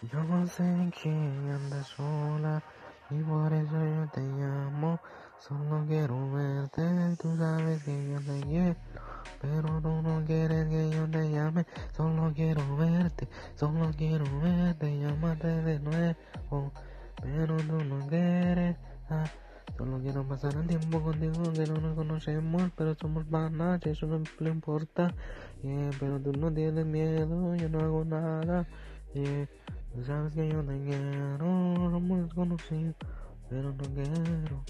Yo no sé quién anda sola y por eso yo te llamo. Solo quiero verte, tú sabes que yo te quiero. Pero tú no quieres que yo te llame. Solo quiero verte, solo quiero verte, llámate de nuevo. Pero tú no quieres. Ah, solo quiero pasar el tiempo contigo que no nos conocemos, pero somos panas eso no le importa. Yeah, pero tú no tienes miedo, yo no hago nada. Yeah, sabes que yo te quiero, somos desconocidos, pero no quiero.